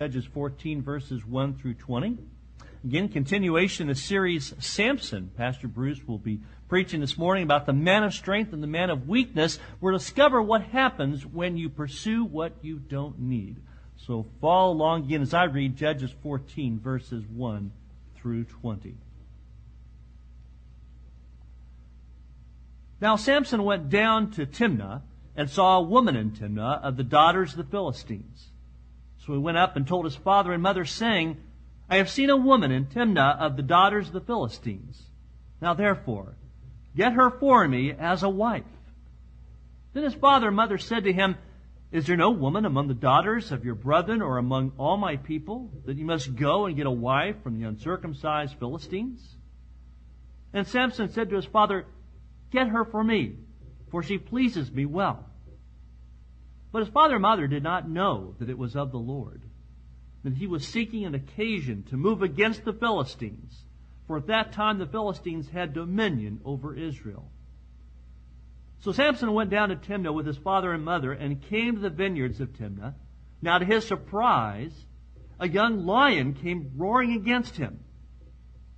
Judges 14, verses 1 through 20. Again, continuation of the series Samson. Pastor Bruce will be preaching this morning about the man of strength and the man of weakness. We'll discover what happens when you pursue what you don't need. So follow along again as I read Judges 14, verses 1 through 20. Now Samson went down to Timnah and saw a woman in Timnah of the daughters of the Philistines. So he went up and told his father and mother, saying, I have seen a woman in Timnah of the daughters of the Philistines. Now therefore, get her for me as a wife. Then his father and mother said to him, Is there no woman among the daughters of your brethren or among all my people that you must go and get a wife from the uncircumcised Philistines? And Samson said to his father, Get her for me, for she pleases me well. But his father and mother did not know that it was of the Lord, that he was seeking an occasion to move against the Philistines, for at that time the Philistines had dominion over Israel. So Samson went down to Timnah with his father and mother and came to the vineyards of Timnah. Now to his surprise, a young lion came roaring against him.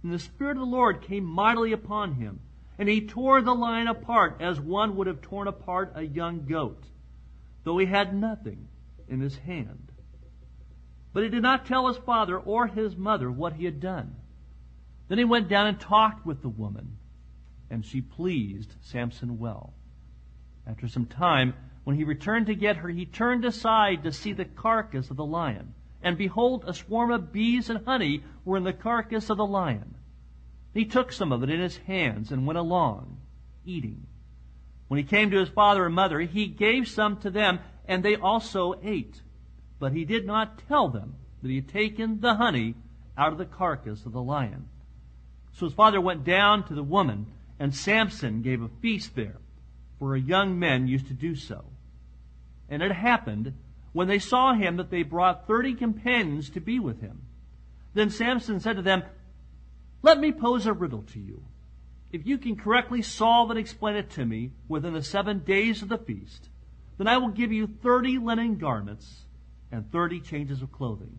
And the Spirit of the Lord came mightily upon him, and he tore the lion apart as one would have torn apart a young goat though he had nothing in his hand. But he did not tell his father or his mother what he had done. Then he went down and talked with the woman, and she pleased Samson well. After some time, when he returned to get her, he turned aside to see the carcass of the lion. And behold, a swarm of bees and honey were in the carcass of the lion. He took some of it in his hands and went along, eating. When he came to his father and mother, he gave some to them, and they also ate. But he did not tell them that he had taken the honey out of the carcass of the lion. So his father went down to the woman, and Samson gave a feast there, for young men used to do so. And it happened, when they saw him, that they brought thirty companions to be with him. Then Samson said to them, Let me pose a riddle to you. If you can correctly solve and explain it to me within the seven days of the feast, then I will give you thirty linen garments and thirty changes of clothing.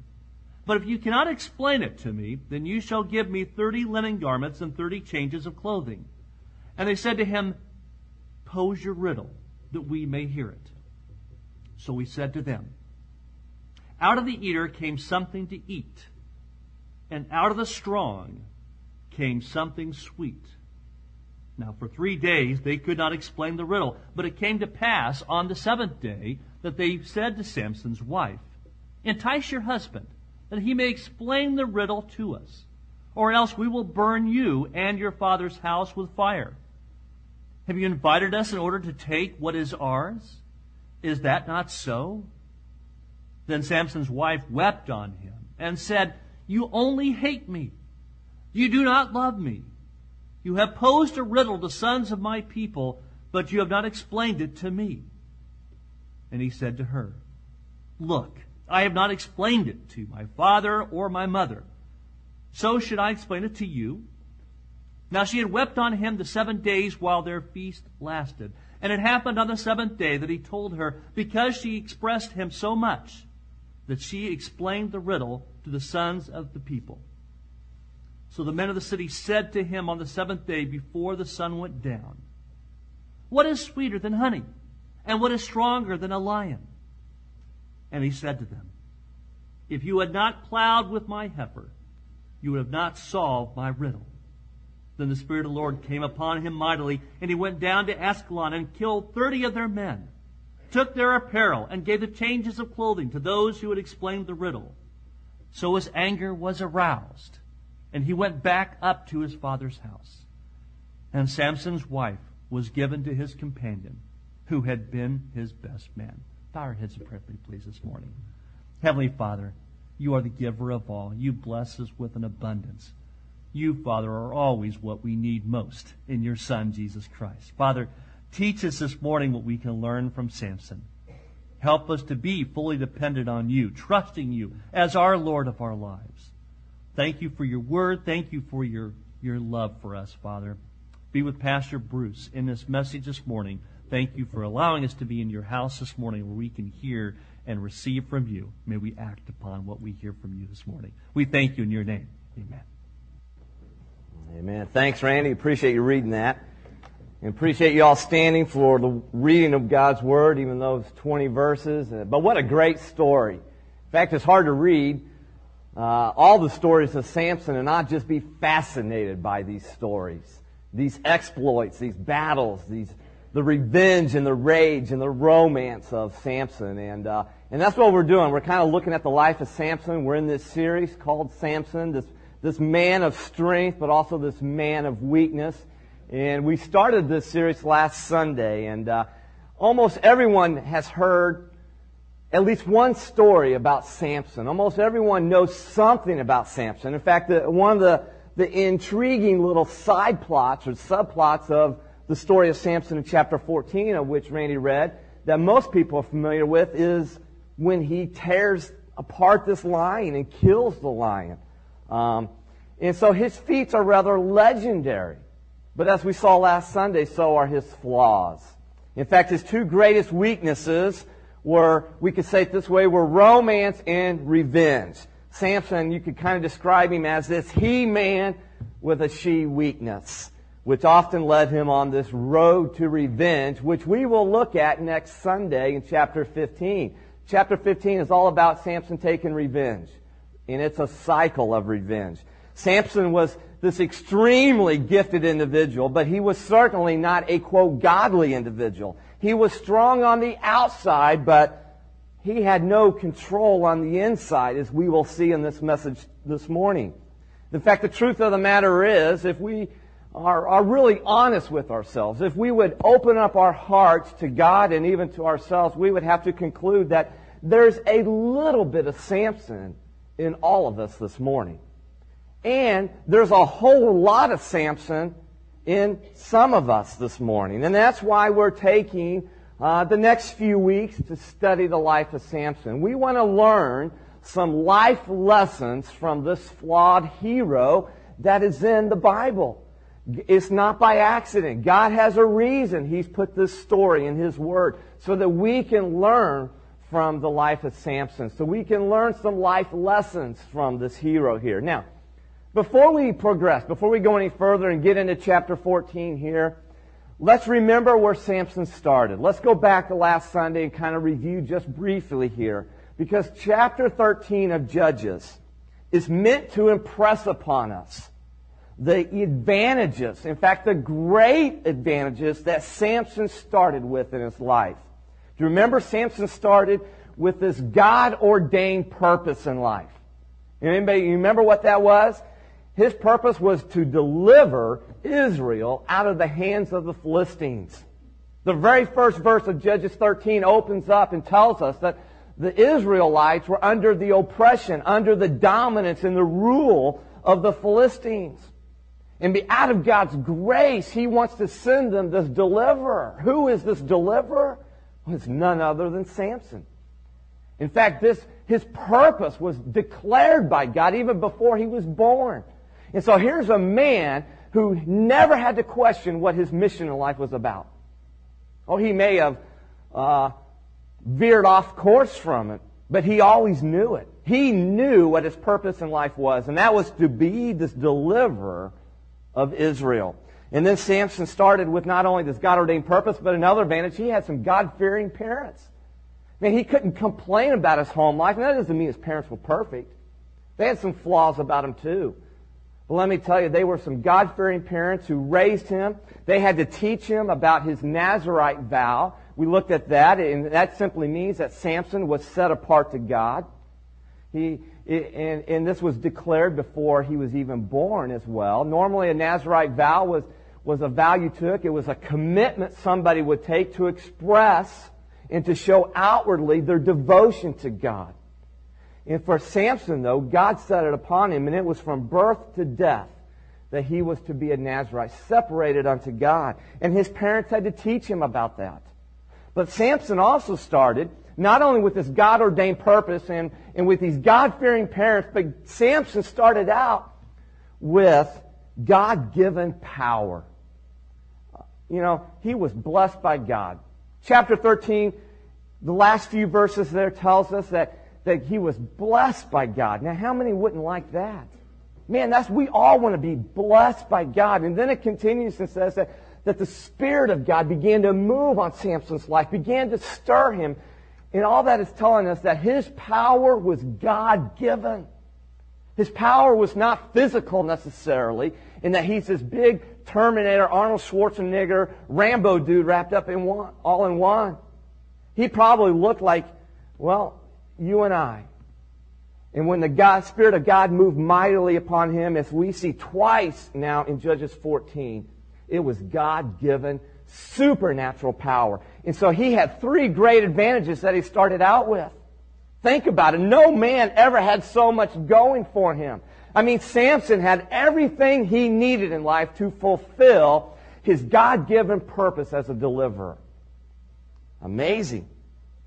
But if you cannot explain it to me, then you shall give me thirty linen garments and thirty changes of clothing. And they said to him, Pose your riddle, that we may hear it. So he said to them, Out of the eater came something to eat, and out of the strong came something sweet. Now, for three days they could not explain the riddle, but it came to pass on the seventh day that they said to Samson's wife, Entice your husband, that he may explain the riddle to us, or else we will burn you and your father's house with fire. Have you invited us in order to take what is ours? Is that not so? Then Samson's wife wept on him and said, You only hate me. You do not love me. You have posed a riddle to sons of my people, but you have not explained it to me. And he said to her, Look, I have not explained it to my father or my mother. So should I explain it to you? Now she had wept on him the seven days while their feast lasted. And it happened on the seventh day that he told her, because she expressed him so much, that she explained the riddle to the sons of the people. So the men of the city said to him on the seventh day before the sun went down, What is sweeter than honey? And what is stronger than a lion? And he said to them, If you had not plowed with my heifer, you would have not solved my riddle. Then the Spirit of the Lord came upon him mightily, and he went down to Ascalon and killed thirty of their men, took their apparel, and gave the changes of clothing to those who had explained the riddle. So his anger was aroused and he went back up to his father's house. And Samson's wife was given to his companion, who had been his best man. Bow our heads in prayer, please, this morning. Heavenly Father, you are the giver of all. You bless us with an abundance. You, Father, are always what we need most in your Son, Jesus Christ. Father, teach us this morning what we can learn from Samson. Help us to be fully dependent on you, trusting you as our Lord of our lives. Thank you for your word. Thank you for your, your love for us, Father. Be with Pastor Bruce in this message this morning. thank you for allowing us to be in your house this morning where we can hear and receive from you. May we act upon what we hear from you this morning. We thank you in your name. Amen. Amen. Thanks, Randy. Appreciate you reading that. And appreciate you all standing for the reading of God's Word, even though it's 20 verses. But what a great story. In fact, it's hard to read uh, all the stories of Samson and not just be fascinated by these stories, these exploits, these battles, these the revenge and the rage and the romance of Samson. And, uh, and that's what we're doing. We're kind of looking at the life of Samson. We're in this series called Samson, this, this man of strength, but also this man of weakness. And we started this series last Sunday, and uh, almost everyone has heard at least one story about Samson. Almost everyone knows something about Samson. In fact, the, one of the, the intriguing little side plots or subplots of the story of Samson in chapter 14, of which Randy read, that most people are familiar with, is when he tears apart this lion and kills the lion. Um, and so his feats are rather legendary. But as we saw last Sunday, so are his flaws. In fact, his two greatest weaknesses were, we could say it this way, were romance and revenge. Samson, you could kind of describe him as this he-man with a she weakness which often led him on this road to revenge, which we will look at next Sunday in chapter 15. Chapter 15 is all about Samson taking revenge, and it's a cycle of revenge. Samson was this extremely gifted individual, but he was certainly not a quote godly individual. He was strong on the outside, but he had no control on the inside, as we will see in this message this morning. In fact, the truth of the matter is, if we are, are really honest with ourselves, if we would open up our hearts to God and even to ourselves, we would have to conclude that there's a little bit of Samson in all of us this morning. And there's a whole lot of Samson in some of us this morning. And that's why we're taking uh, the next few weeks to study the life of Samson. We want to learn some life lessons from this flawed hero that is in the Bible. It's not by accident. God has a reason He's put this story in His Word so that we can learn from the life of Samson, so we can learn some life lessons from this hero here. Now, before we progress, before we go any further and get into chapter 14 here, let's remember where Samson started. Let's go back to last Sunday and kind of review just briefly here. Because chapter 13 of Judges is meant to impress upon us the advantages, in fact, the great advantages that Samson started with in his life. Do you remember Samson started with this God ordained purpose in life? Anybody remember what that was? His purpose was to deliver Israel out of the hands of the Philistines. The very first verse of Judges 13 opens up and tells us that the Israelites were under the oppression, under the dominance and the rule of the Philistines. And be out of God's grace, He wants to send them this deliverer. Who is this deliverer? Well, it's none other than Samson. In fact, this, his purpose was declared by God even before he was born. And so here's a man who never had to question what his mission in life was about. Oh, he may have uh, veered off course from it, but he always knew it. He knew what his purpose in life was, and that was to be this deliverer of Israel. And then Samson started with not only this God ordained purpose, but another advantage. He had some God fearing parents. I mean, he couldn't complain about his home life, and that doesn't mean his parents were perfect. They had some flaws about him too. But let me tell you, they were some God fearing parents who raised him. They had to teach him about his Nazarite vow. We looked at that, and that simply means that Samson was set apart to God. He, and, and this was declared before he was even born as well. Normally, a Nazarite vow was, was a vow you took. It was a commitment somebody would take to express and to show outwardly their devotion to God. And for Samson, though, God set it upon him, and it was from birth to death that he was to be a Nazarite, separated unto God. And his parents had to teach him about that. But Samson also started not only with this God ordained purpose and, and with these God fearing parents, but Samson started out with God given power. you know, he was blessed by God. Chapter 13, the last few verses there tells us that, that he was blessed by God. Now, how many wouldn't like that? Man, that's, we all want to be blessed by God. And then it continues and says that, that the Spirit of God began to move on Samson's life, began to stir him. And all that is telling us that his power was God given. His power was not physical necessarily, in that he's this big Terminator, Arnold Schwarzenegger, Rambo dude wrapped up in one, all in one. He probably looked like, well, you and I. And when the God, Spirit of God moved mightily upon him, as we see twice now in Judges 14, it was God-given supernatural power. And so he had three great advantages that he started out with. Think about it. No man ever had so much going for him. I mean, Samson had everything he needed in life to fulfill his God-given purpose as a deliverer. Amazing.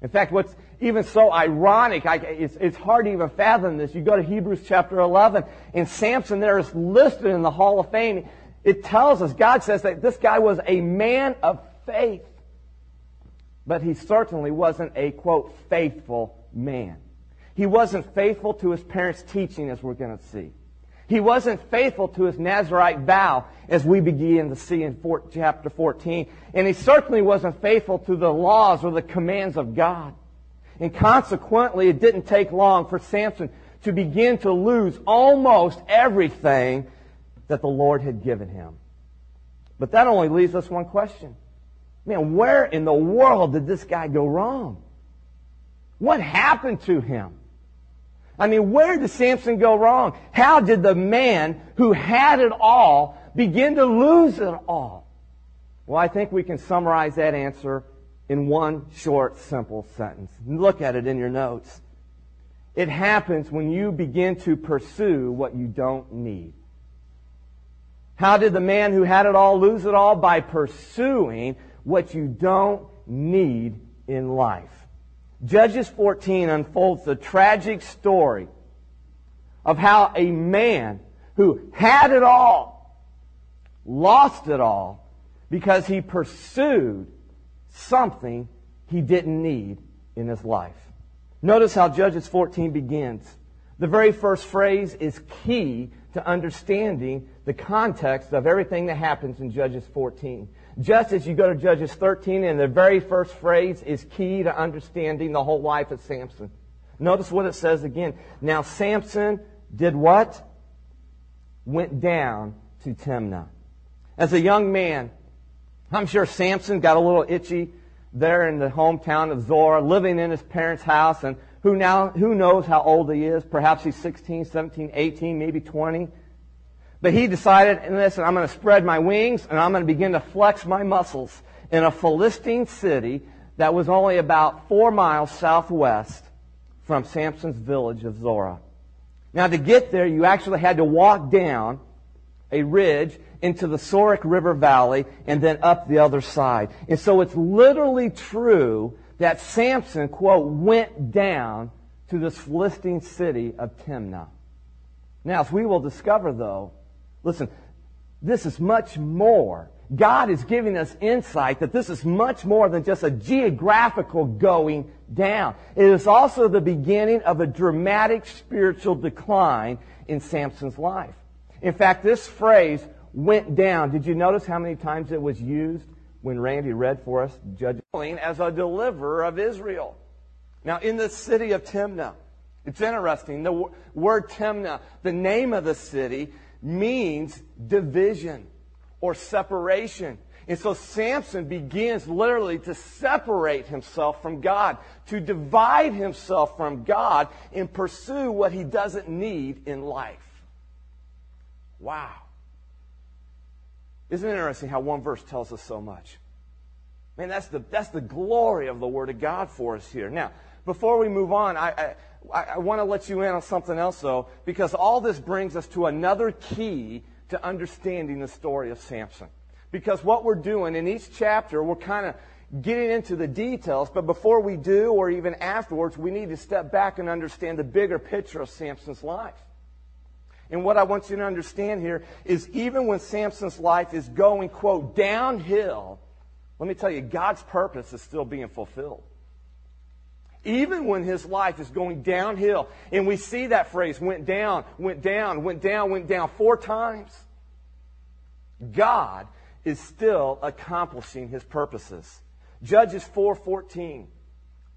In fact, what's even so ironic, I, it's, it's hard to even fathom this. You go to Hebrews chapter 11, and Samson there is listed in the Hall of Fame. It tells us, God says that this guy was a man of faith. But he certainly wasn't a, quote, faithful man. He wasn't faithful to his parents' teaching, as we're going to see. He wasn't faithful to his Nazarite vow, as we begin to see in four, chapter 14. And he certainly wasn't faithful to the laws or the commands of God. And consequently, it didn't take long for Samson to begin to lose almost everything that the Lord had given him. But that only leaves us one question. Man, where in the world did this guy go wrong? What happened to him? I mean, where did Samson go wrong? How did the man who had it all begin to lose it all? Well, I think we can summarize that answer in one short, simple sentence. Look at it in your notes. It happens when you begin to pursue what you don't need. How did the man who had it all lose it all? By pursuing what you don't need in life. Judges 14 unfolds the tragic story of how a man who had it all lost it all because he pursued something he didn't need in his life. Notice how Judges 14 begins. The very first phrase is key to understanding the context of everything that happens in Judges 14. Just as you go to Judges 13 and the very first phrase is key to understanding the whole life of Samson. Notice what it says again. Now Samson did what? Went down to Timnah. As a young man, I'm sure Samson got a little itchy there in the hometown of Zorah, living in his parents' house, and who now, who knows how old he is? Perhaps he's 16, 17, 18, maybe 20. But he decided, and listen, I'm going to spread my wings and I'm going to begin to flex my muscles in a Philistine city that was only about four miles southwest from Samson's village of Zorah. Now to get there, you actually had to walk down a ridge into the Sorek River Valley and then up the other side. And so it's literally true that Samson, quote, went down to this Philistine city of Timnah. Now, as we will discover though, listen, this is much more. God is giving us insight that this is much more than just a geographical going down. It is also the beginning of a dramatic spiritual decline in Samson's life. In fact, this phrase, went down. Did you notice how many times it was used when Randy read for us, judging as a deliverer of Israel? Now, in the city of Timnah, it's interesting. The word Timnah, the name of the city, means division or separation. And so Samson begins literally to separate himself from God, to divide himself from God and pursue what he doesn't need in life. Wow. Isn't it interesting how one verse tells us so much? Man, that's the, that's the glory of the Word of God for us here. Now, before we move on, I, I, I want to let you in on something else, though, because all this brings us to another key to understanding the story of Samson. Because what we're doing in each chapter, we're kind of getting into the details, but before we do, or even afterwards, we need to step back and understand the bigger picture of Samson's life. And what I want you to understand here is even when Samson's life is going, quote, downhill, let me tell you, God's purpose is still being fulfilled. Even when his life is going downhill, and we see that phrase, went down, went down, went down, went down four times, God is still accomplishing his purposes. Judges 4:14.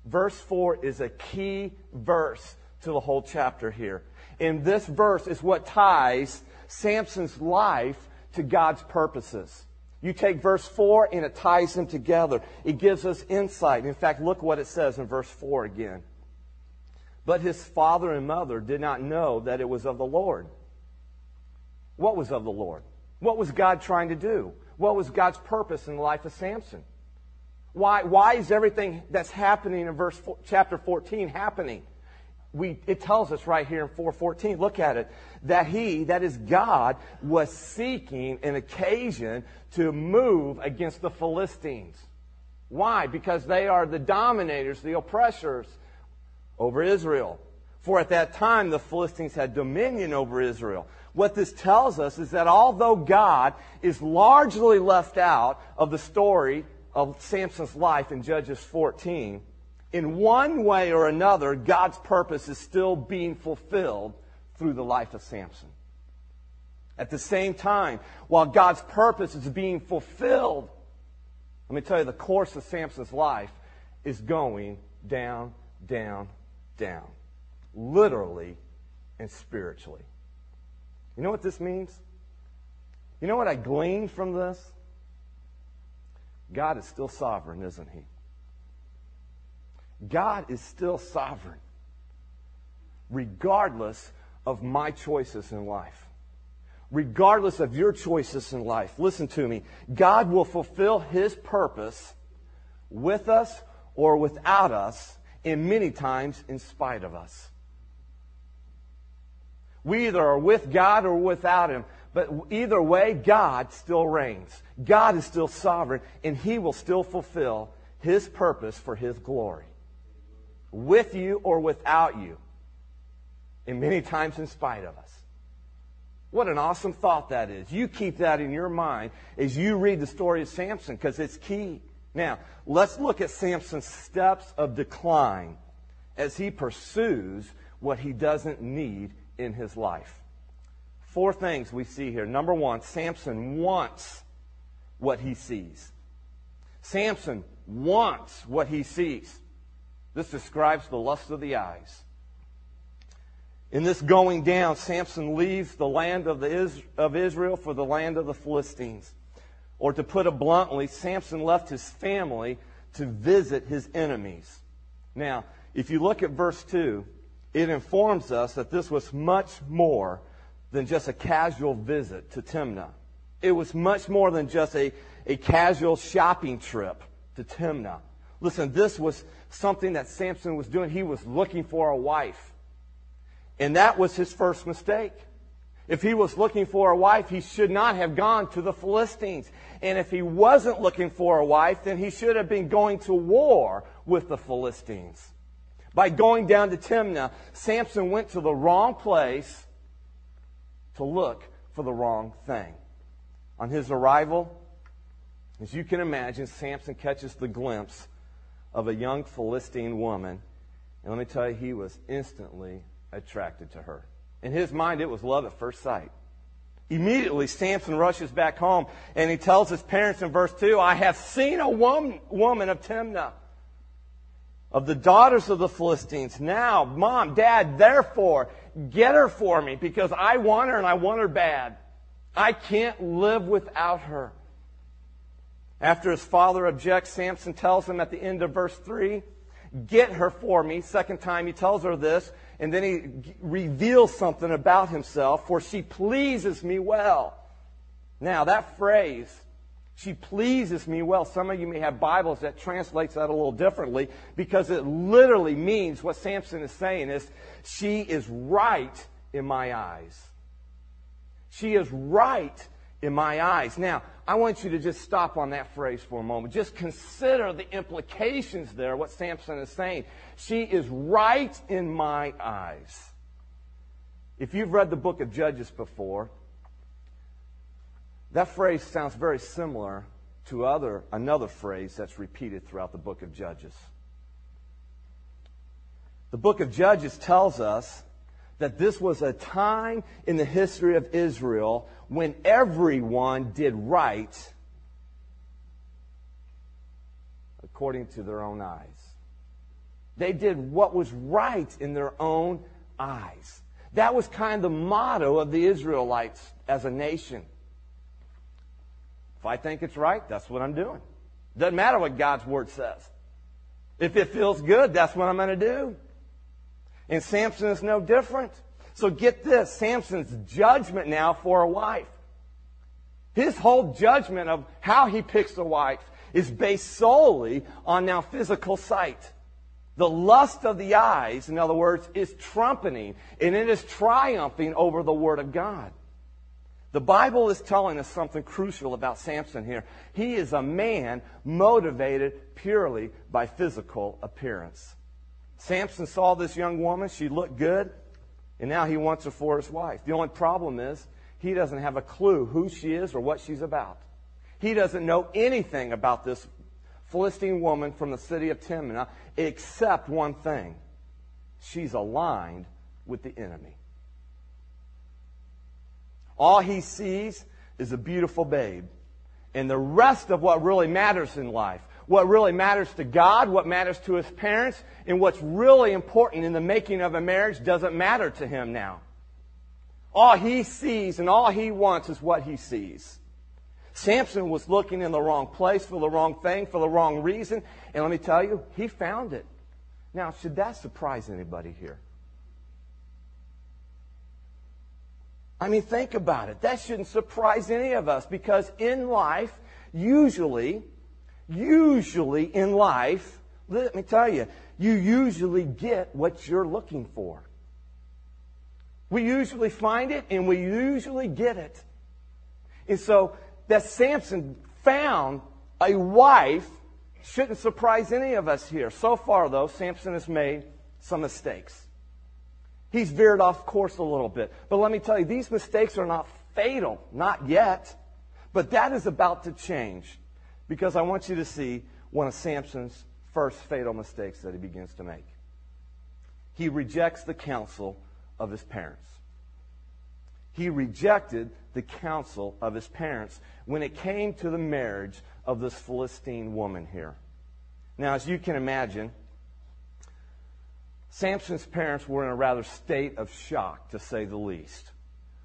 Verse 4 is a key verse to the whole chapter here. And this verse is what ties Samson's life to God's purposes. You take verse 4 and it ties them together. It gives us insight. In fact, look what it says in verse 4 again. But his father and mother did not know that it was of the Lord. What was of the Lord? What was God trying to do? What was God's purpose in the life of Samson? Why, why is everything that's happening in verse four, chapter 14 happening? We, it tells us right here in 414, look at it, that he, that is God, was seeking an occasion to move against the Philistines. Why? Because they are the dominators, the oppressors over Israel. For at that time, the Philistines had dominion over Israel. What this tells us is that although God is largely left out of the story of Samson's life in Judges 14, in one way or another, God's purpose is still being fulfilled through the life of Samson. At the same time, while God's purpose is being fulfilled, let me tell you, the course of Samson's life is going down, down, down. Literally and spiritually. You know what this means? You know what I gleaned from this? God is still sovereign, isn't he? God is still sovereign, regardless of my choices in life. Regardless of your choices in life. Listen to me. God will fulfill his purpose with us or without us, and many times in spite of us. We either are with God or without him. But either way, God still reigns. God is still sovereign, and he will still fulfill his purpose for his glory with you or without you, and many times in spite of us. What an awesome thought that is. You keep that in your mind as you read the story of Samson because it's key. Now, let's look at Samson's steps of decline as he pursues what he doesn't need in his life. Four things we see here. Number one, Samson wants what he sees. Samson wants what he sees. This describes the lust of the eyes. In this going down, Samson leaves the land of, the, of Israel for the land of the Philistines. Or to put it bluntly, Samson left his family to visit his enemies. Now, if you look at verse 2, it informs us that this was much more than just a casual visit to Timnah. It was much more than just a, a casual shopping trip to Timnah. Listen, this was something that Samson was doing. He was looking for a wife. And that was his first mistake. If he was looking for a wife, he should not have gone to the Philistines. And if he wasn't looking for a wife, then he should have been going to war with the Philistines. By going down to Timnah, Samson went to the wrong place to look for the wrong thing. On his arrival, as you can imagine, Samson catches the glimpse of a young Philistine woman. And let me tell you, he was instantly attracted to her. In his mind, it was love at first sight. Immediately, Samson rushes back home and he tells his parents in verse 2 I have seen a woman, woman of Timnah, of the daughters of the Philistines. Now, mom, dad, therefore, get her for me because I want her and I want her bad. I can't live without her. After his father objects, Samson tells him at the end of verse 3, Get her for me. Second time he tells her this, and then he reveals something about himself, for she pleases me well. Now, that phrase, she pleases me well. Some of you may have Bibles that translates that a little differently because it literally means what Samson is saying is she is right in my eyes. She is right in my eyes. Now, I want you to just stop on that phrase for a moment. Just consider the implications there, what Samson is saying. She is right in my eyes. If you've read the book of Judges before, that phrase sounds very similar to other, another phrase that's repeated throughout the book of Judges. The book of Judges tells us that this was a time in the history of Israel when everyone did right according to their own eyes. They did what was right in their own eyes. That was kind of the motto of the Israelites as a nation. If I think it's right, that's what I'm doing. Doesn't matter what God's word says. If it feels good, that's what I'm going to do. And Samson is no different. So get this Samson's judgment now for a wife. His whole judgment of how he picks a wife is based solely on now physical sight. The lust of the eyes, in other words, is trumpeting and it is triumphing over the Word of God. The Bible is telling us something crucial about Samson here. He is a man motivated purely by physical appearance. Samson saw this young woman, she looked good, and now he wants her for his wife. The only problem is he doesn't have a clue who she is or what she's about. He doesn't know anything about this Philistine woman from the city of Timnah except one thing. She's aligned with the enemy. All he sees is a beautiful babe. And the rest of what really matters in life, what really matters to God, what matters to his parents, and what's really important in the making of a marriage doesn't matter to him now. All he sees and all he wants is what he sees. Samson was looking in the wrong place for the wrong thing, for the wrong reason. And let me tell you, he found it. Now, should that surprise anybody here? I mean, think about it. That shouldn't surprise any of us because in life, usually, usually in life, let me tell you, you usually get what you're looking for. We usually find it and we usually get it. And so that Samson found a wife shouldn't surprise any of us here. So far, though, Samson has made some mistakes. He's veered off course a little bit. But let me tell you, these mistakes are not fatal, not yet. But that is about to change because I want you to see one of Samson's first fatal mistakes that he begins to make. He rejects the counsel of his parents. He rejected the counsel of his parents when it came to the marriage of this Philistine woman here. Now, as you can imagine, Samson's parents were in a rather state of shock, to say the least.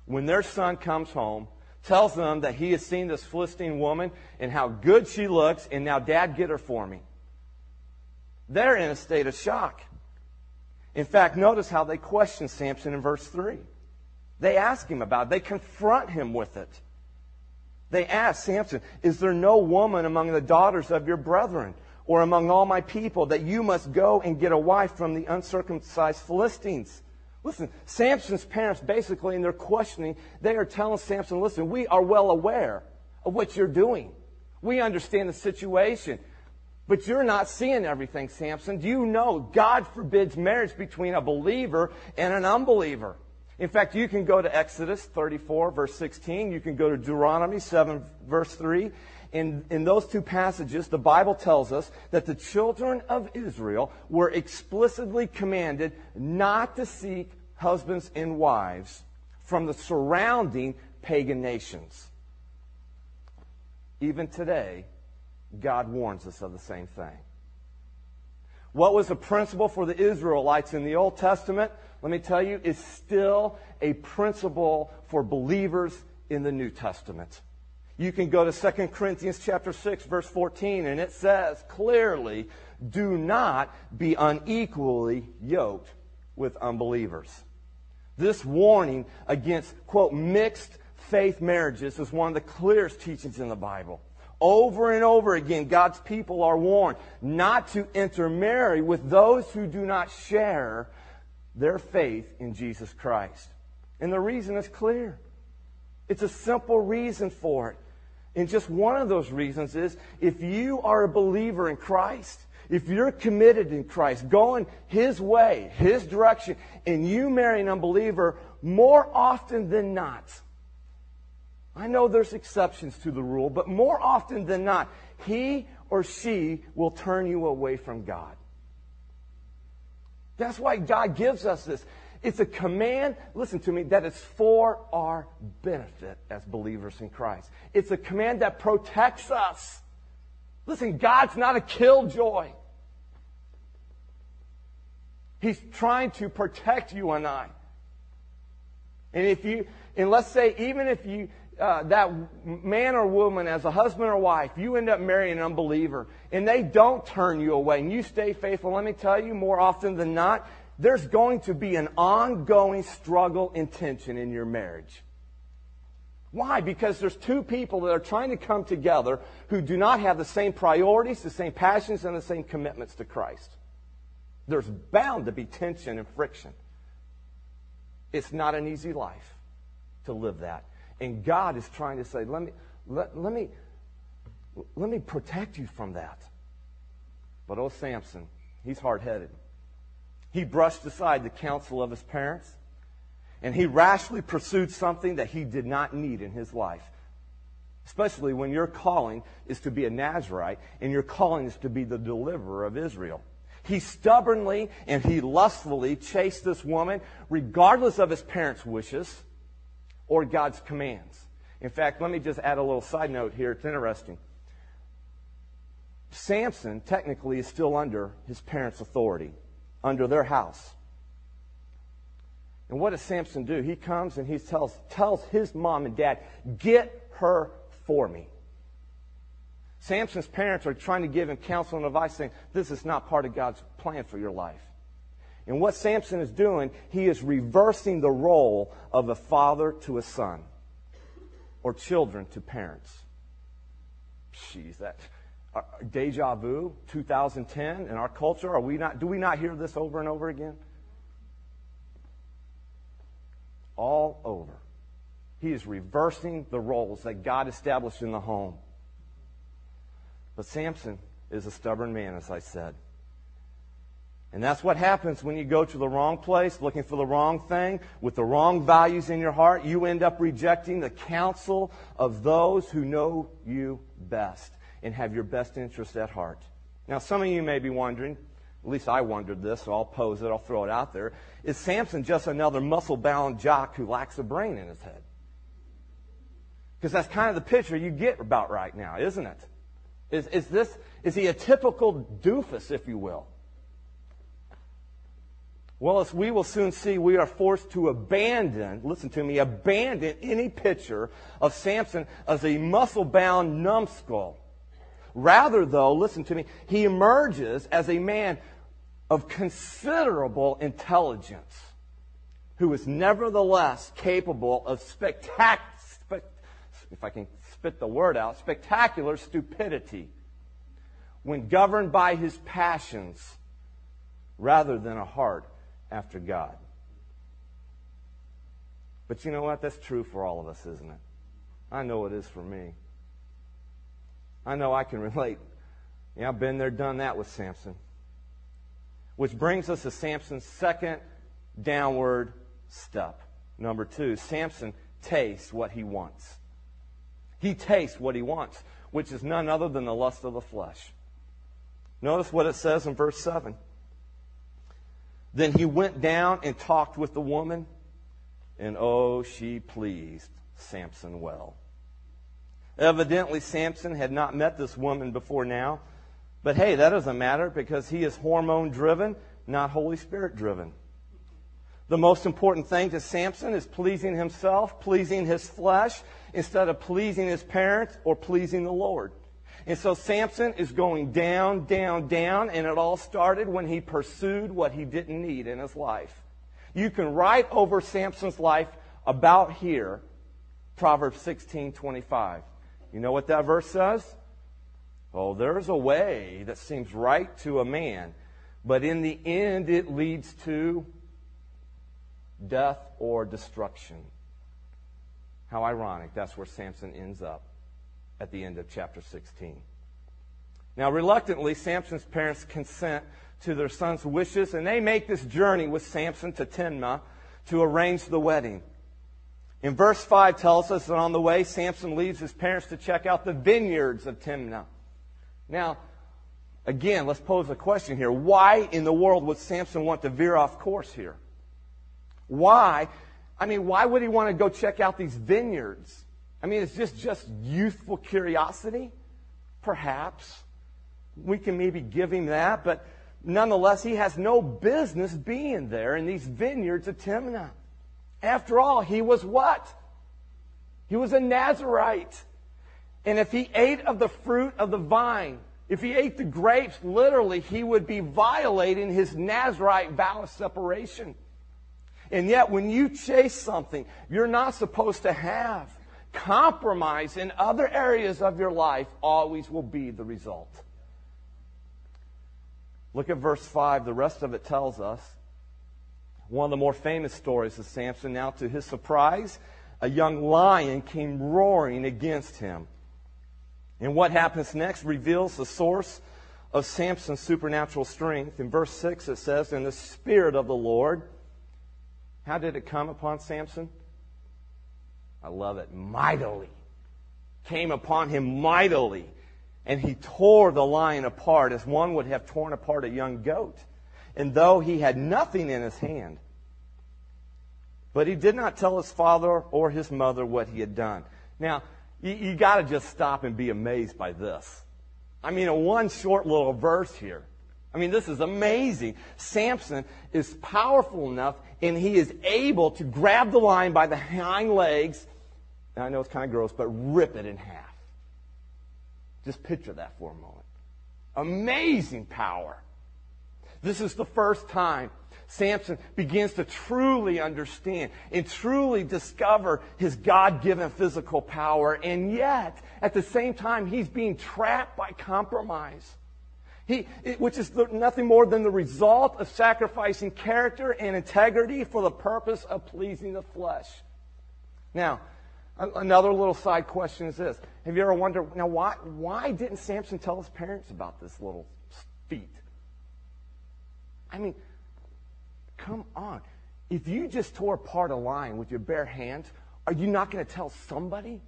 When their son comes home, tells them that he has seen this Philistine woman and how good she looks, and now, Dad, get her for me. They're in a state of shock. In fact, notice how they question Samson in verse 3. They ask him about it, they confront him with it. They ask Samson, Is there no woman among the daughters of your brethren or among all my people that you must go and get a wife from the uncircumcised Philistines. Listen, Samson's parents basically in their questioning, they are telling Samson, listen, we are well aware of what you're doing. We understand the situation. But you're not seeing everything, Samson. Do you know God forbids marriage between a believer and an unbeliever? In fact, you can go to Exodus 34, verse 16. You can go to Deuteronomy 7, verse 3 in, in those two passages, the Bible tells us that the children of Israel were explicitly commanded not to seek husbands and wives from the surrounding pagan nations. Even today, God warns us of the same thing. What was a principle for the Israelites in the Old Testament, let me tell you, is still a principle for believers in the New Testament. You can go to 2 Corinthians chapter 6 verse 14 and it says clearly, do not be unequally yoked with unbelievers. This warning against, quote, mixed faith marriages is one of the clearest teachings in the Bible. Over and over again, God's people are warned not to intermarry with those who do not share their faith in Jesus Christ. And the reason is clear. It's a simple reason for it. And just one of those reasons is if you are a believer in Christ, If you're committed in Christ, going His way, His direction, and you marry an unbeliever, more often than not, I know there's exceptions to the rule, but more often than not, he or she will turn you away from God. That's why God gives us this. It's a command, listen to me, that is for our benefit as believers in Christ. It's a command that protects us. Listen, God's not a killjoy. He's trying to protect you and I. And if you, and let's say, even if you, uh, that man or woman, as a husband or wife, you end up marrying an unbeliever, and they don't turn you away, and you stay faithful, let me tell you, more often than not, there's going to be an ongoing struggle and tension in your marriage. Why? Because there's two people that are trying to come together who do not have the same priorities, the same passions, and the same commitments to Christ. There's bound to be tension and friction. It's not an easy life to live that. And God is trying to say, let me, let, let me, let me protect you from that. But oh, Samson, he's hard headed. He brushed aside the counsel of his parents, and he rashly pursued something that he did not need in his life. Especially when your calling is to be a Nazarite and your calling is to be the deliverer of Israel. He stubbornly and he lustfully chased this woman, regardless of his parents' wishes or God's commands. In fact, let me just add a little side note here. It's interesting. Samson technically is still under his parents' authority, under their house. And what does Samson do? He comes and he tells, tells his mom and dad, get her for me. Samson's parents are trying to give him counsel and advice saying, this is not part of God's plan for your life. And what Samson is doing, he is reversing the role of a father to a son or children to parents. Jeez, that Uh, deja vu, 2010 in our culture. Are we not? Do we not hear this over and over again? All over. He is reversing the roles that God established in the home. But Samson is a stubborn man, as I said. And that's what happens when you go to the wrong place, looking for the wrong thing, with the wrong values in your heart. You end up rejecting the counsel of those who know you best and have your best interest at heart. Now, some of you may be wondering, at least I wondered this, so I'll pose it, I'll throw it out there. Is Samson just another muscle bound jock who lacks a brain in his head? Because that's kind of the picture you get about right now, isn't it? Is, is, this, is he a typical doofus, if you will? Well, as we will soon see, we are forced to abandon, listen to me, abandon any picture of Samson as a muscle bound numbskull. Rather, though, listen to me, he emerges as a man of considerable intelligence who is nevertheless capable of spectacular, if I can spit the word out, spectacular stupidity when governed by his passions rather than a heart after God. But you know what? That's true for all of us, isn't it? I know it is for me. I know I can relate. Yeah, I've been there, done that with Samson. Which brings us to Samson's second downward step. Number two, Samson tastes what he wants. He tastes what he wants, which is none other than the lust of the flesh. Notice what it says in verse 7. Then he went down and talked with the woman, and oh, she pleased Samson well. Evidently, Samson had not met this woman before now. But hey, that doesn't matter because he is hormone driven, not Holy Spirit driven. The most important thing to Samson is pleasing himself, pleasing his flesh, instead of pleasing his parents or pleasing the Lord. And so Samson is going down, down, down, and it all started when he pursued what he didn't need in his life. You can write over Samson's life about here, Proverbs 16, 25. You know what that verse says? Oh, there's a way that seems right to a man, but in the end it leads to death or destruction. How ironic. That's where Samson ends up at the end of chapter 16. Now, reluctantly, Samson's parents consent to their son's wishes, and they make this journey with Samson to Timnah to arrange the wedding. In verse 5 tells us that on the way, Samson leaves his parents to check out the vineyards of Timnah. Now, again, let's pose a question here. Why in the world would Samson want to veer off course here? Why? I mean, why would he want to go check out these vineyards? I mean, it's just, just youthful curiosity? Perhaps. We can maybe give him that, but nonetheless, he has no business being there in these vineyards of Timnah. After all, he was what? He was a Nazarite. And if he ate of the fruit of the vine, if he ate the grapes, literally, he would be violating his Nazarite vow of separation. And yet, when you chase something you're not supposed to have, compromise in other areas of your life always will be the result. Look at verse 5. The rest of it tells us one of the more famous stories of Samson. Now, to his surprise, a young lion came roaring against him. And what happens next reveals the source of Samson's supernatural strength. In verse 6, it says, And the Spirit of the Lord, how did it come upon Samson? I love it. Mightily. Came upon him mightily. And he tore the lion apart as one would have torn apart a young goat. And though he had nothing in his hand, but he did not tell his father or his mother what he had done. Now, you, you got to just stop and be amazed by this. I mean, a one short little verse here. I mean, this is amazing. Samson is powerful enough and he is able to grab the lion by the hind legs. I know it's kind of gross, but rip it in half. Just picture that for a moment. Amazing power. This is the first time Samson begins to truly understand and truly discover his God given physical power. And yet, at the same time, he's being trapped by compromise. He, which is nothing more than the result of sacrificing character and integrity for the purpose of pleasing the flesh. Now, another little side question is this. Have you ever wondered, now why, why didn't Samson tell his parents about this little feat? I mean, come on. If you just tore apart a lion with your bare hands, are you not going to tell somebody?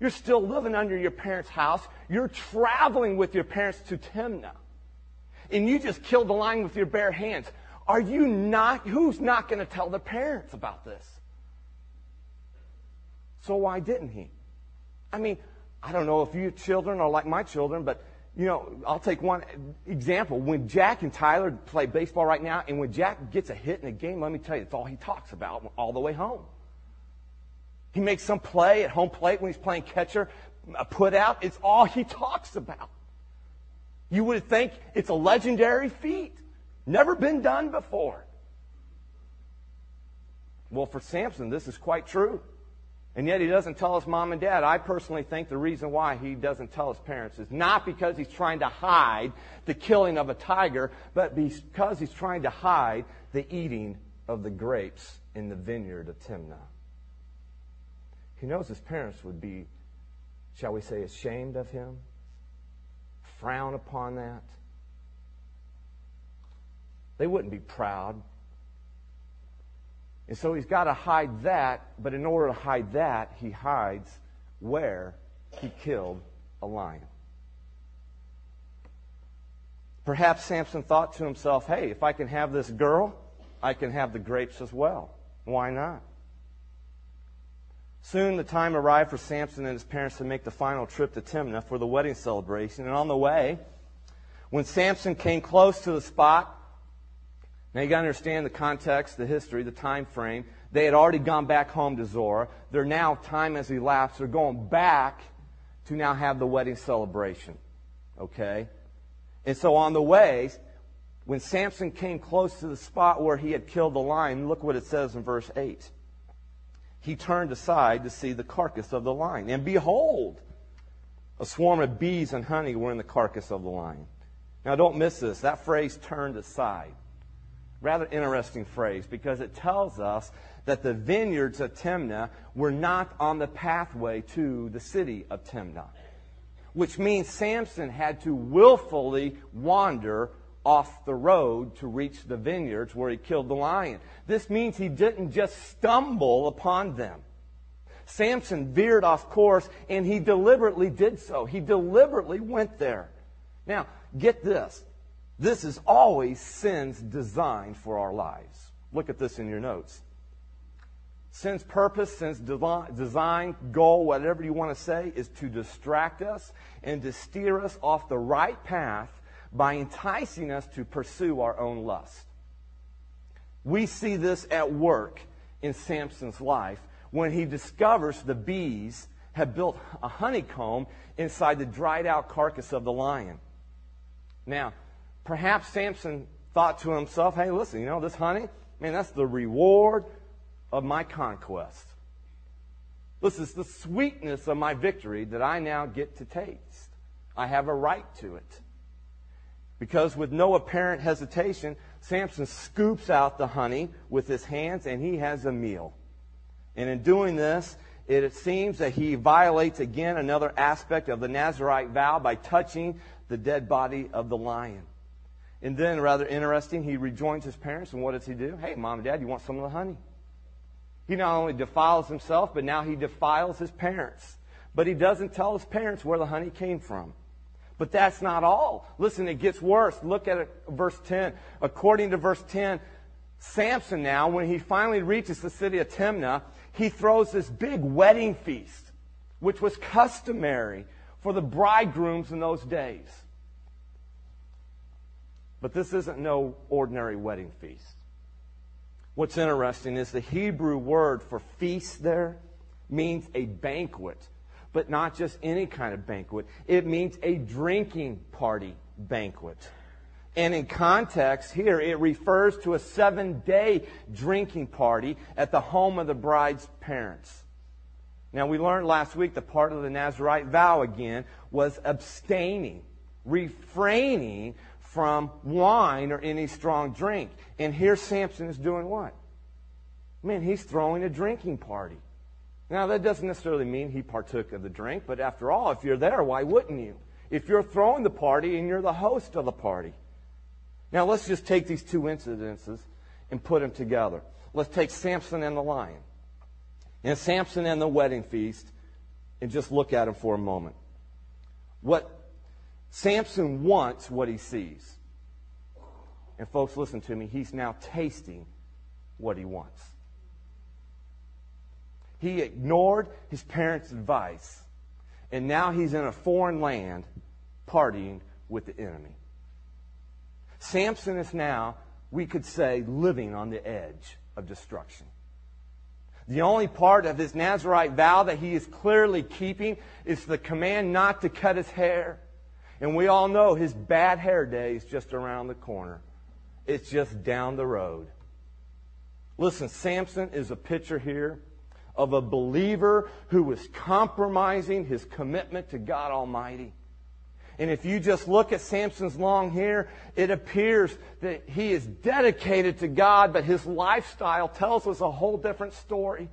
You're still living under your parents' house. You're traveling with your parents to Timnah. And you just killed the lion with your bare hands. Are you not, who's not going to tell the parents about this? So why didn't he? I mean, I don't know if you children are like my children, but you know, I'll take one example. When Jack and Tyler play baseball right now, and when Jack gets a hit in a game, let me tell you, it's all he talks about all the way home. He makes some play at home plate when he's playing catcher, a put out. It's all he talks about. You would think it's a legendary feat. Never been done before. Well, for Samson, this is quite true. And yet he doesn't tell his mom and dad. I personally think the reason why he doesn't tell his parents is not because he's trying to hide the killing of a tiger, but because he's trying to hide the eating of the grapes in the vineyard of Timnah. He knows his parents would be, shall we say, ashamed of him, frown upon that. They wouldn't be proud and so he's got to hide that, but in order to hide that, he hides where he killed a lion. Perhaps Samson thought to himself, hey, if I can have this girl, I can have the grapes as well. Why not? Soon the time arrived for Samson and his parents to make the final trip to Timnah for the wedding celebration. And on the way, when Samson came close to the spot now you got to understand the context, the history, the time frame. They had already gone back home to Zorah. They're now, time has elapsed, they're going back to now have the wedding celebration. Okay? And so on the way, when Samson came close to the spot where he had killed the lion, look what it says in verse 8. He turned aside to see the carcass of the lion. And behold, a swarm of bees and honey were in the carcass of the lion. Now don't miss this. That phrase turned aside rather interesting phrase because it tells us that the vineyards of Timnah were not on the pathway to the city of Timnah. which means Samson had to willfully wander off the road to reach the vineyards where he killed the lion. This means he didn't just stumble upon them. Samson veered off course and he deliberately did so. He deliberately went there. Now, get this. This is always sin's design for our lives. Look at this in your notes. Sin's purpose, sin's design, goal, whatever you want to say, is to distract us and to steer us off the right path by enticing us to pursue our own lust. We see this at work in Samson's life when he discovers the bees have built a honeycomb inside the dried out carcass of the lion. Now, perhaps Samson thought to himself, hey, listen, you know, this honey, man, that's the reward of my conquest. This is the sweetness of my victory that I now get to taste. I have a right to it. Because with no apparent hesitation, Samson scoops out the honey with his hands and he has a meal. And in doing this, it seems that he violates again another aspect of the Nazarite vow by touching the dead body of the lion. And then, rather interesting, he rejoins his parents, and what does he do? Hey, mom and dad, you want some of the honey? He not only defiles himself, but now he defiles his parents. But he doesn't tell his parents where the honey came from. But that's not all. Listen, it gets worse. Look at it, verse 10. According to verse 10, Samson now, when he finally reaches the city of Timnah, he throws this big wedding feast, which was customary for the bridegrooms in those days. But this isn't no ordinary wedding feast. What's interesting is the Hebrew word for feast there means a banquet, but not just any kind of banquet. It means a drinking party banquet. And in context here, it refers to a seven day drinking party at the home of the bride's parents. Now, we learned last week the part of the Nazarite vow again was abstaining, refraining from wine or any strong drink. And here Samson is doing what? Man, he's throwing a drinking party. Now, that doesn't necessarily mean he partook of the drink, but after all, if you're there, why wouldn't you? If you're throwing the party and you're the host of the party. Now, let's just take these two incidences and put them together. Let's take Samson and the lion, and Samson and the wedding feast, and just look at them for a moment. What Samson wants what he sees. And folks, listen to me. He's now tasting what he wants. He ignored his parents' advice, and now he's in a foreign land partying with the enemy. Samson is now, we could say, living on the edge of destruction. The only part of his Nazarite vow that he is clearly keeping is the command not to cut his hair. And we all know his bad hair day is just around the corner. It's just down the road. Listen, Samson is a picture here of a believer who was compromising his commitment to God Almighty. And if you just look at Samson's long hair, it appears that he is dedicated to God, but his lifestyle tells us a whole different story.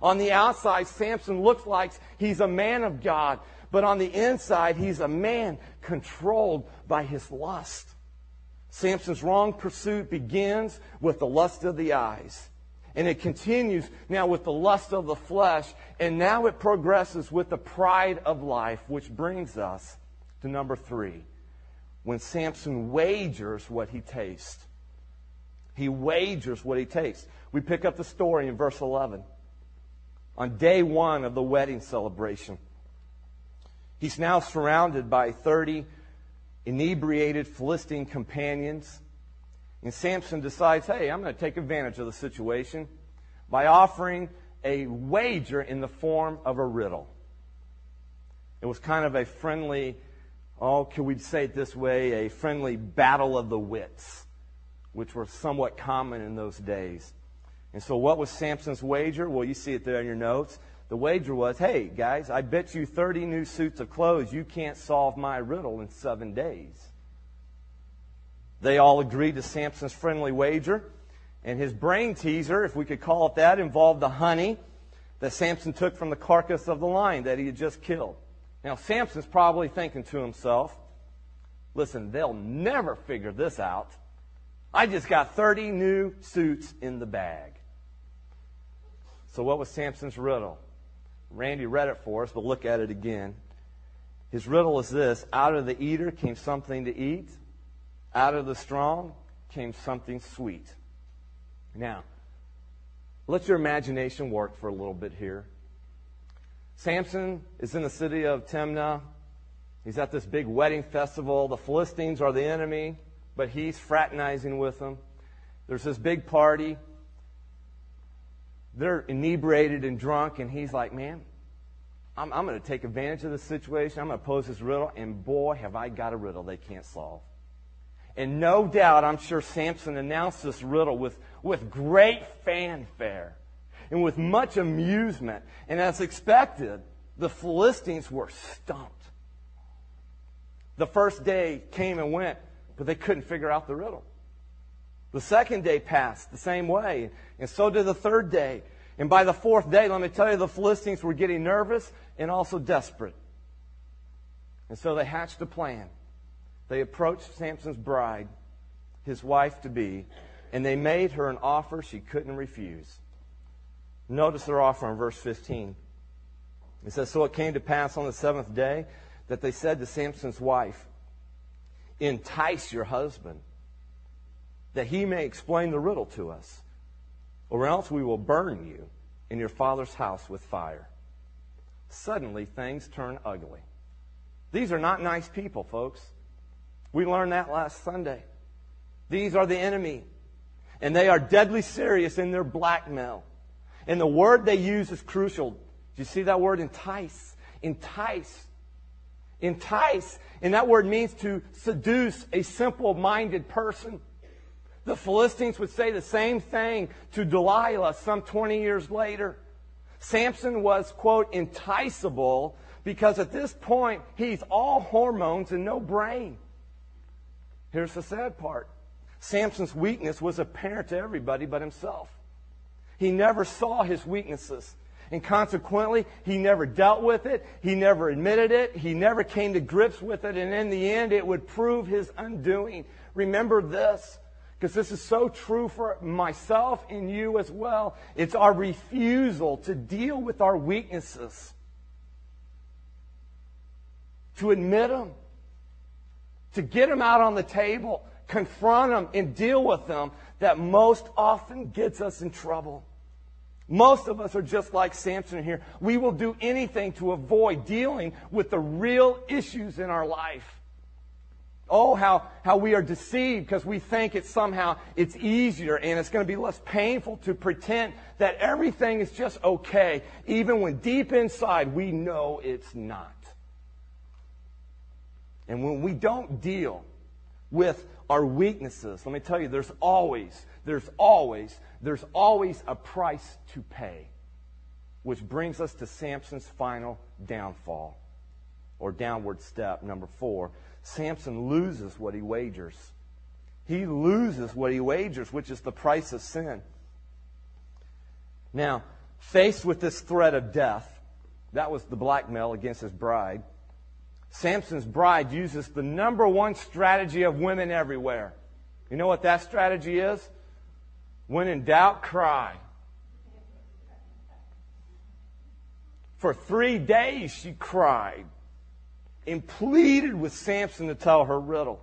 On the outside, Samson looks like he's a man of God, but on the inside, he's a man controlled by his lust. Samson's wrong pursuit begins with the lust of the eyes. And it continues now with the lust of the flesh. And now it progresses with the pride of life, which brings us to number three. When Samson wagers what he tastes. He wagers what he tastes. We pick up the story in verse 11. On day one of the wedding celebration, he's now surrounded by 30 inebriated Philistine companions. And Samson decides, hey, I'm going to take advantage of the situation by offering a wager in the form of a riddle. It was kind of a friendly oh, can we say it this way, a friendly battle of the wits, which were somewhat common in those days. And so, what was Samson's wager? Well, you see it there in your notes. The wager was, hey, guys, I bet you 30 new suits of clothes you can't solve my riddle in seven days. They all agreed to Samson's friendly wager. And his brain teaser, if we could call it that, involved the honey that Samson took from the carcass of the lion that he had just killed. Now, Samson's probably thinking to himself, listen, they'll never figure this out. I just got 30 new suits in the bag. So, what was Samson's riddle? Randy read it for us, but look at it again. His riddle is this Out of the eater came something to eat, out of the strong came something sweet. Now, let your imagination work for a little bit here. Samson is in the city of Timnah. He's at this big wedding festival. The Philistines are the enemy, but he's fraternizing with them. There's this big party. They're inebriated and drunk, and he's like, Man, I'm, I'm going to take advantage of the situation. I'm going to pose this riddle, and boy, have I got a riddle they can't solve. And no doubt, I'm sure Samson announced this riddle with, with great fanfare and with much amusement. And as expected, the Philistines were stumped. The first day came and went, but they couldn't figure out the riddle. The second day passed the same way, and so did the third day. And by the fourth day, let me tell you, the Philistines were getting nervous and also desperate. And so they hatched a plan. They approached Samson's bride, his wife to be, and they made her an offer she couldn't refuse. Notice their offer in verse 15. It says, So it came to pass on the seventh day that they said to Samson's wife, Entice your husband, that he may explain the riddle to us, or else we will burn you in your father's house with fire. Suddenly, things turn ugly. These are not nice people, folks. We learned that last Sunday. These are the enemy, and they are deadly serious in their blackmail. And the word they use is crucial. Do you see that word entice? Entice. Entice. And that word means to seduce a simple minded person. The Philistines would say the same thing to Delilah some 20 years later. Samson was, quote, enticable because at this point he's all hormones and no brain. Here's the sad part Samson's weakness was apparent to everybody but himself. He never saw his weaknesses. And consequently, he never dealt with it. He never admitted it. He never came to grips with it. And in the end, it would prove his undoing. Remember this, because this is so true for myself and you as well. It's our refusal to deal with our weaknesses, to admit them, to get them out on the table, confront them, and deal with them that most often gets us in trouble. Most of us are just like Samson here. We will do anything to avoid dealing with the real issues in our life. Oh, how, how we are deceived because we think it's somehow it's easier and it's going to be less painful to pretend that everything is just okay, even when deep inside we know it's not. And when we don't deal with our weaknesses, let me tell you, there's always, there's always, there's always a price to pay. Which brings us to Samson's final downfall, or downward step, number four. Samson loses what he wagers. He loses what he wagers, which is the price of sin. Now, faced with this threat of death, that was the blackmail against his bride. Samson's bride uses the number one strategy of women everywhere. You know what that strategy is? When in doubt, cry. For three days she cried and pleaded with Samson to tell her riddle.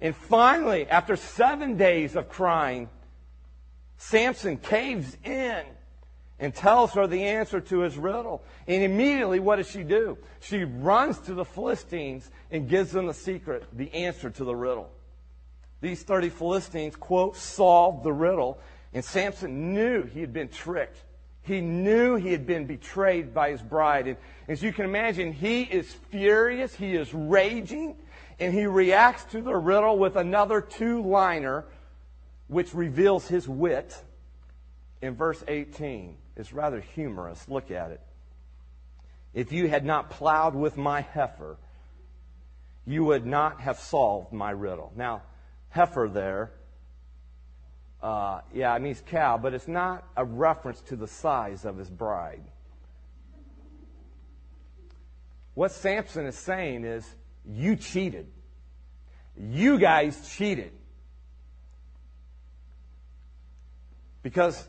And finally, after seven days of crying, Samson caves in and tells her the answer to his riddle. And immediately, what does she do? She runs to the Philistines and gives them the secret, the answer to the riddle. These 30 Philistines, quote, solved the riddle, and Samson knew he had been tricked. He knew he had been betrayed by his bride. And as you can imagine, he is furious, he is raging, and he reacts to the riddle with another two liner, which reveals his wit in verse 18. It's rather humorous. Look at it. If you had not plowed with my heifer, you would not have solved my riddle. Now, heifer there, uh, yeah, it means cow, but it's not a reference to the size of his bride. What Samson is saying is, you cheated. You guys cheated. Because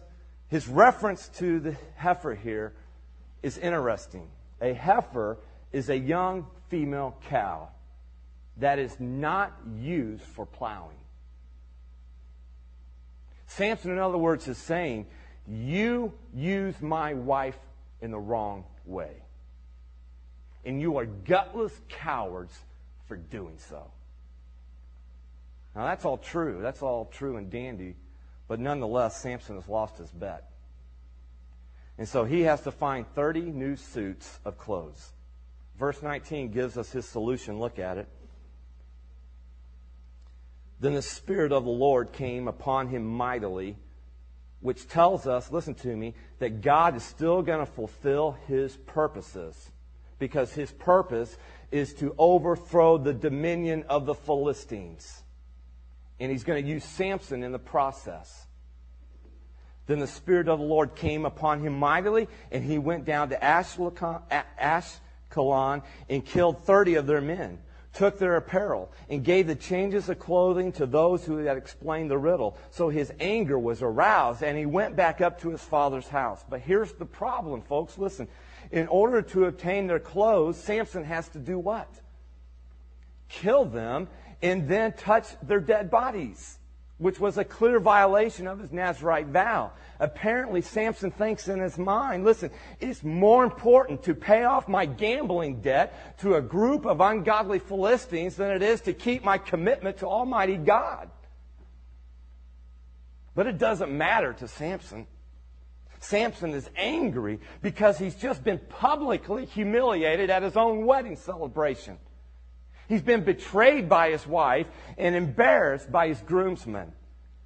his reference to the heifer here is interesting. A heifer is a young female cow that is not used for plowing. Samson, in other words, is saying, You use my wife in the wrong way. And you are gutless cowards for doing so. Now, that's all true. That's all true and dandy. But nonetheless, Samson has lost his bet. And so he has to find 30 new suits of clothes. Verse 19 gives us his solution. Look at it. Then the Spirit of the Lord came upon him mightily, which tells us, listen to me, that God is still going to fulfill his purposes because his purpose is to overthrow the dominion of the Philistines. And he's going to use Samson in the process. Then the Spirit of the Lord came upon him mightily, and he went down to Ashkelon and killed 30 of their men took their apparel, and gave the changes of clothing to those who had explained the riddle. So his anger was aroused, and he went back up to his father's house. But here's the problem, folks. Listen. In order to obtain their clothes, Samson has to do what? Kill them and then touch their dead bodies which was a clear violation of his Nazarite vow. Apparently, Samson thinks in his mind, listen, it's more important to pay off my gambling debt to a group of ungodly Philistines than it is to keep my commitment to Almighty God. But it doesn't matter to Samson. Samson is angry because he's just been publicly humiliated at his own wedding celebration. He's been betrayed by his wife and embarrassed by his groomsmen.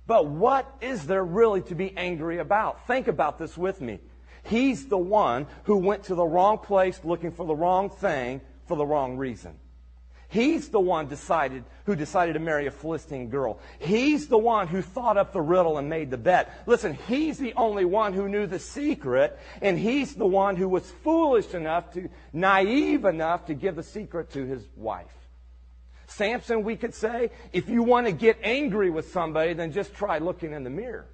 But what is there really to be angry about? Think about this with me. He's the one who went to the wrong place looking for the wrong thing for the wrong reason. He's the one decided who decided to marry a Philistine girl. He's the one who thought up the riddle and made the bet. Listen, he's the only one who knew the secret, and he's the one who was foolish enough to, naive enough to give the secret to his wife. Samson, we could say, if you want to get angry with somebody, then just try looking in the mirror.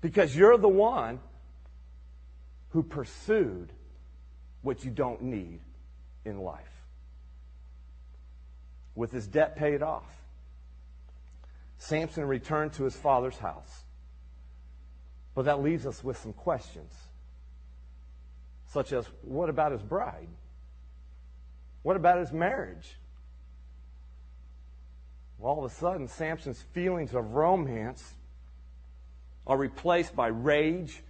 Because you're the one who pursued what you don't need in life. With his debt paid off, Samson returned to his father's house. But that leaves us with some questions, such as what about his bride? What about his marriage? All of a sudden, Samson's feelings of romance are replaced by rage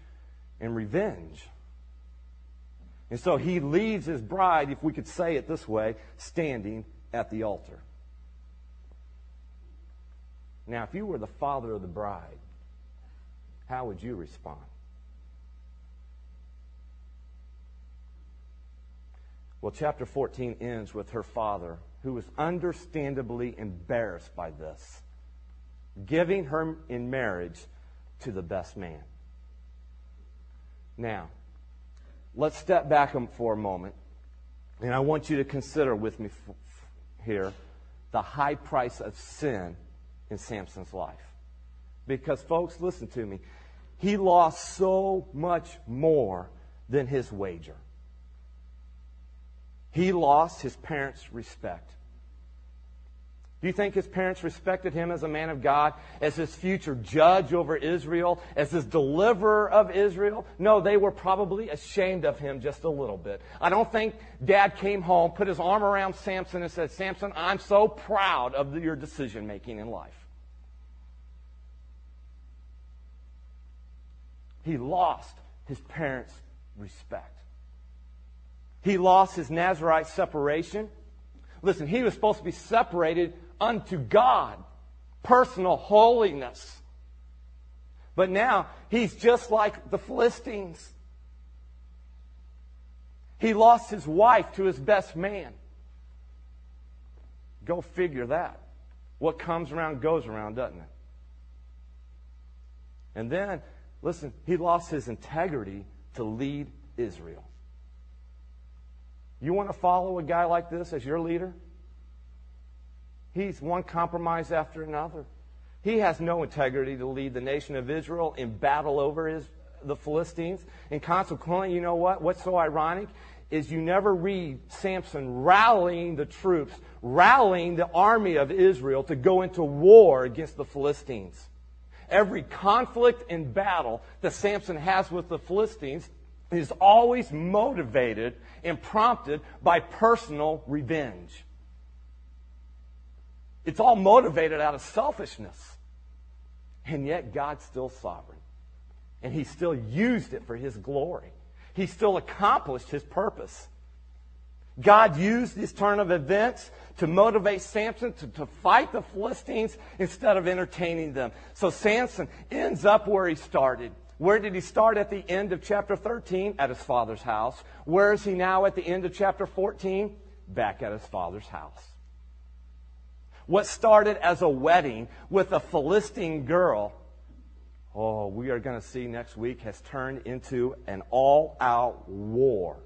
and revenge. And so he leaves his bride, if we could say it this way, standing at the altar. Now, if you were the father of the bride, how would you respond? Well, chapter 14 ends with her father, who was understandably embarrassed by this, giving her in marriage to the best man. Now, let's step back um, for a moment, and I want you to consider with me here the high price of sin in Samson's life. Because, folks, listen to me. He lost so much more than his wager. He lost his parents' respect. Do you think his parents respected him as a man of God, as his future judge over Israel, as his deliverer of Israel? No, they were probably ashamed of him just a little bit. I don't think dad came home, put his arm around Samson, and said, Samson, I'm so proud of your decision making in life. He lost his parents' respect. He lost his Nazarite separation. Listen, he was supposed to be separated unto God, personal holiness. But now he's just like the Philistines. He lost his wife to his best man. Go figure that. What comes around goes around, doesn't it? And then, listen, he lost his integrity to lead Israel. You want to follow a guy like this as your leader? He's one compromise after another. He has no integrity to lead the nation of Israel in battle over his, the Philistines. And consequently, you know what? What's so ironic is you never read Samson rallying the troops, rallying the army of Israel to go into war against the Philistines. Every conflict and battle that Samson has with the Philistines is always motivated and prompted by personal revenge. It's all motivated out of selfishness. And yet God's still sovereign. And he still used it for his glory. He still accomplished his purpose. God used this turn of events to motivate Samson to, to fight the Philistines instead of entertaining them. So Samson ends up where he started. Where did he start at the end of chapter 13? At his father's house. Where is he now at the end of chapter 14? Back at his father's house. What started as a wedding with a Philistine girl, oh, we are going to see next week, has turned into an all out war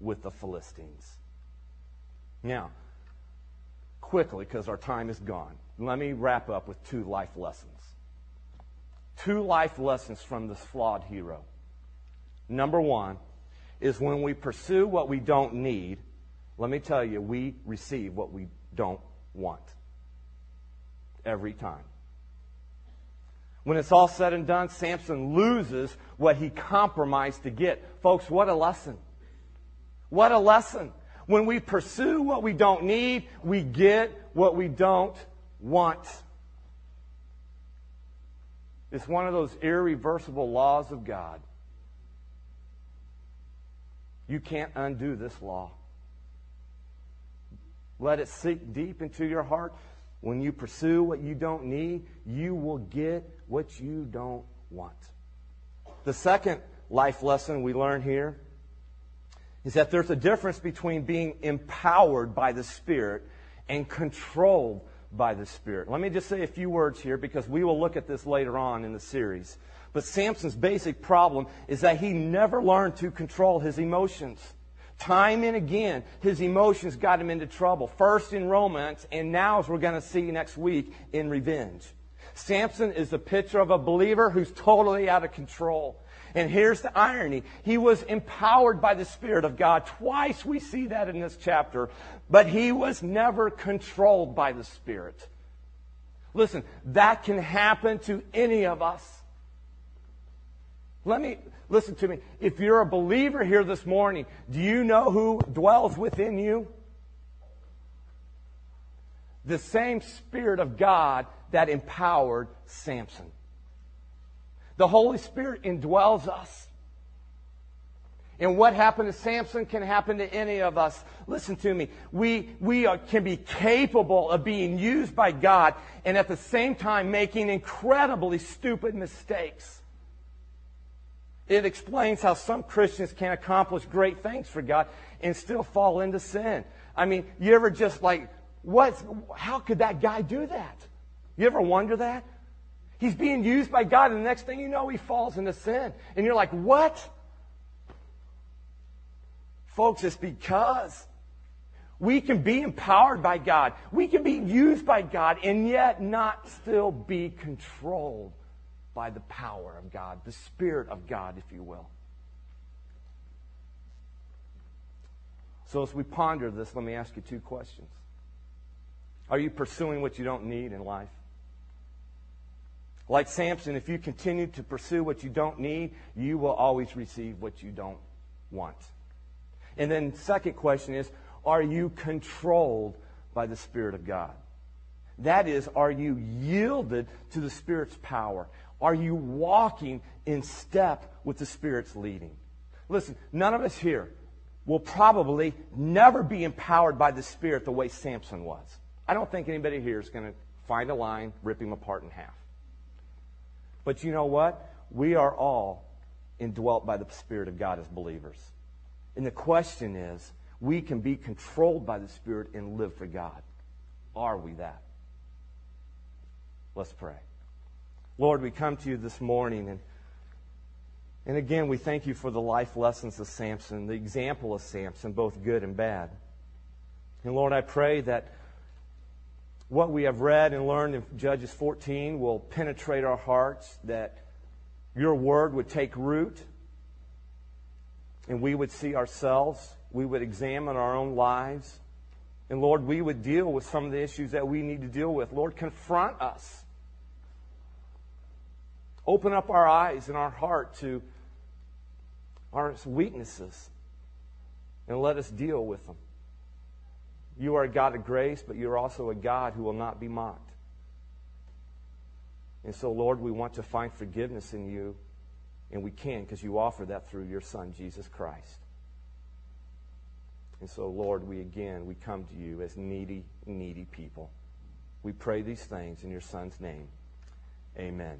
with the Philistines. Now, quickly, because our time is gone, let me wrap up with two life lessons. Two life lessons from this flawed hero. Number one is when we pursue what we don't need, let me tell you, we receive what we don't want. Every time. When it's all said and done, Samson loses what he compromised to get. Folks, what a lesson. What a lesson. When we pursue what we don't need, we get what we don't want. It's one of those irreversible laws of God. You can't undo this law. Let it sink deep into your heart. When you pursue what you don't need, you will get what you don't want. The second life lesson we learn here is that there's a difference between being empowered by the Spirit and controlled by the Spirit. Let me just say a few words here because we will look at this later on in the series. But Samson's basic problem is that he never learned to control his emotions. Time and again, his emotions got him into trouble. First in romance, and now, as we're going to see next week, in revenge. Samson is the picture of a believer who's totally out of control. And here's the irony. He was empowered by the Spirit of God. Twice we see that in this chapter. But he was never controlled by the Spirit. Listen, that can happen to any of us. Let me, listen to me. If you're a believer here this morning, do you know who dwells within you? The same Spirit of God that empowered Samson. The Holy Spirit indwells us. And what happened to Samson can happen to any of us. Listen to me. We, we are, can be capable of being used by God and at the same time making incredibly stupid mistakes. It explains how some Christians can accomplish great things for God and still fall into sin. I mean, you ever just like, what, how could that guy do that? You ever wonder that? He's being used by God, and the next thing you know, he falls into sin. And you're like, what? Folks, it's because we can be empowered by God. We can be used by God and yet not still be controlled by the power of God, the Spirit of God, if you will. So, as we ponder this, let me ask you two questions. Are you pursuing what you don't need in life? Like Samson, if you continue to pursue what you don't need, you will always receive what you don't want. And then, second question is Are you controlled by the Spirit of God? That is, are you yielded to the Spirit's power? Are you walking in step with the Spirit's leading? Listen, none of us here will probably never be empowered by the Spirit the way Samson was. I don't think anybody here is going to find a line, rip him apart in half. But you know what? We are all indwelt by the Spirit of God as believers. And the question is, we can be controlled by the Spirit and live for God. Are we that? Let's pray. Lord, we come to you this morning and, And again, we thank you for the life lessons of Samson, the example of Samson, both good and bad. And Lord, I pray that what we have read and learned in Judges 14 will penetrate our hearts, that your word would take root, and we would see ourselves, we would examine our own lives, and Lord, we would deal with some of the issues that we need to deal with. Lord, confront us. Open up our eyes and our heart to our weaknesses and let us deal with them. You are a God of grace, but you're also a God who will not be mocked. And so, Lord, we want to find forgiveness in you, and we can because you offer that through your Son, Jesus Christ. And so, Lord, we again, we come to you as needy, needy people. We pray these things in your Son's name. Amen.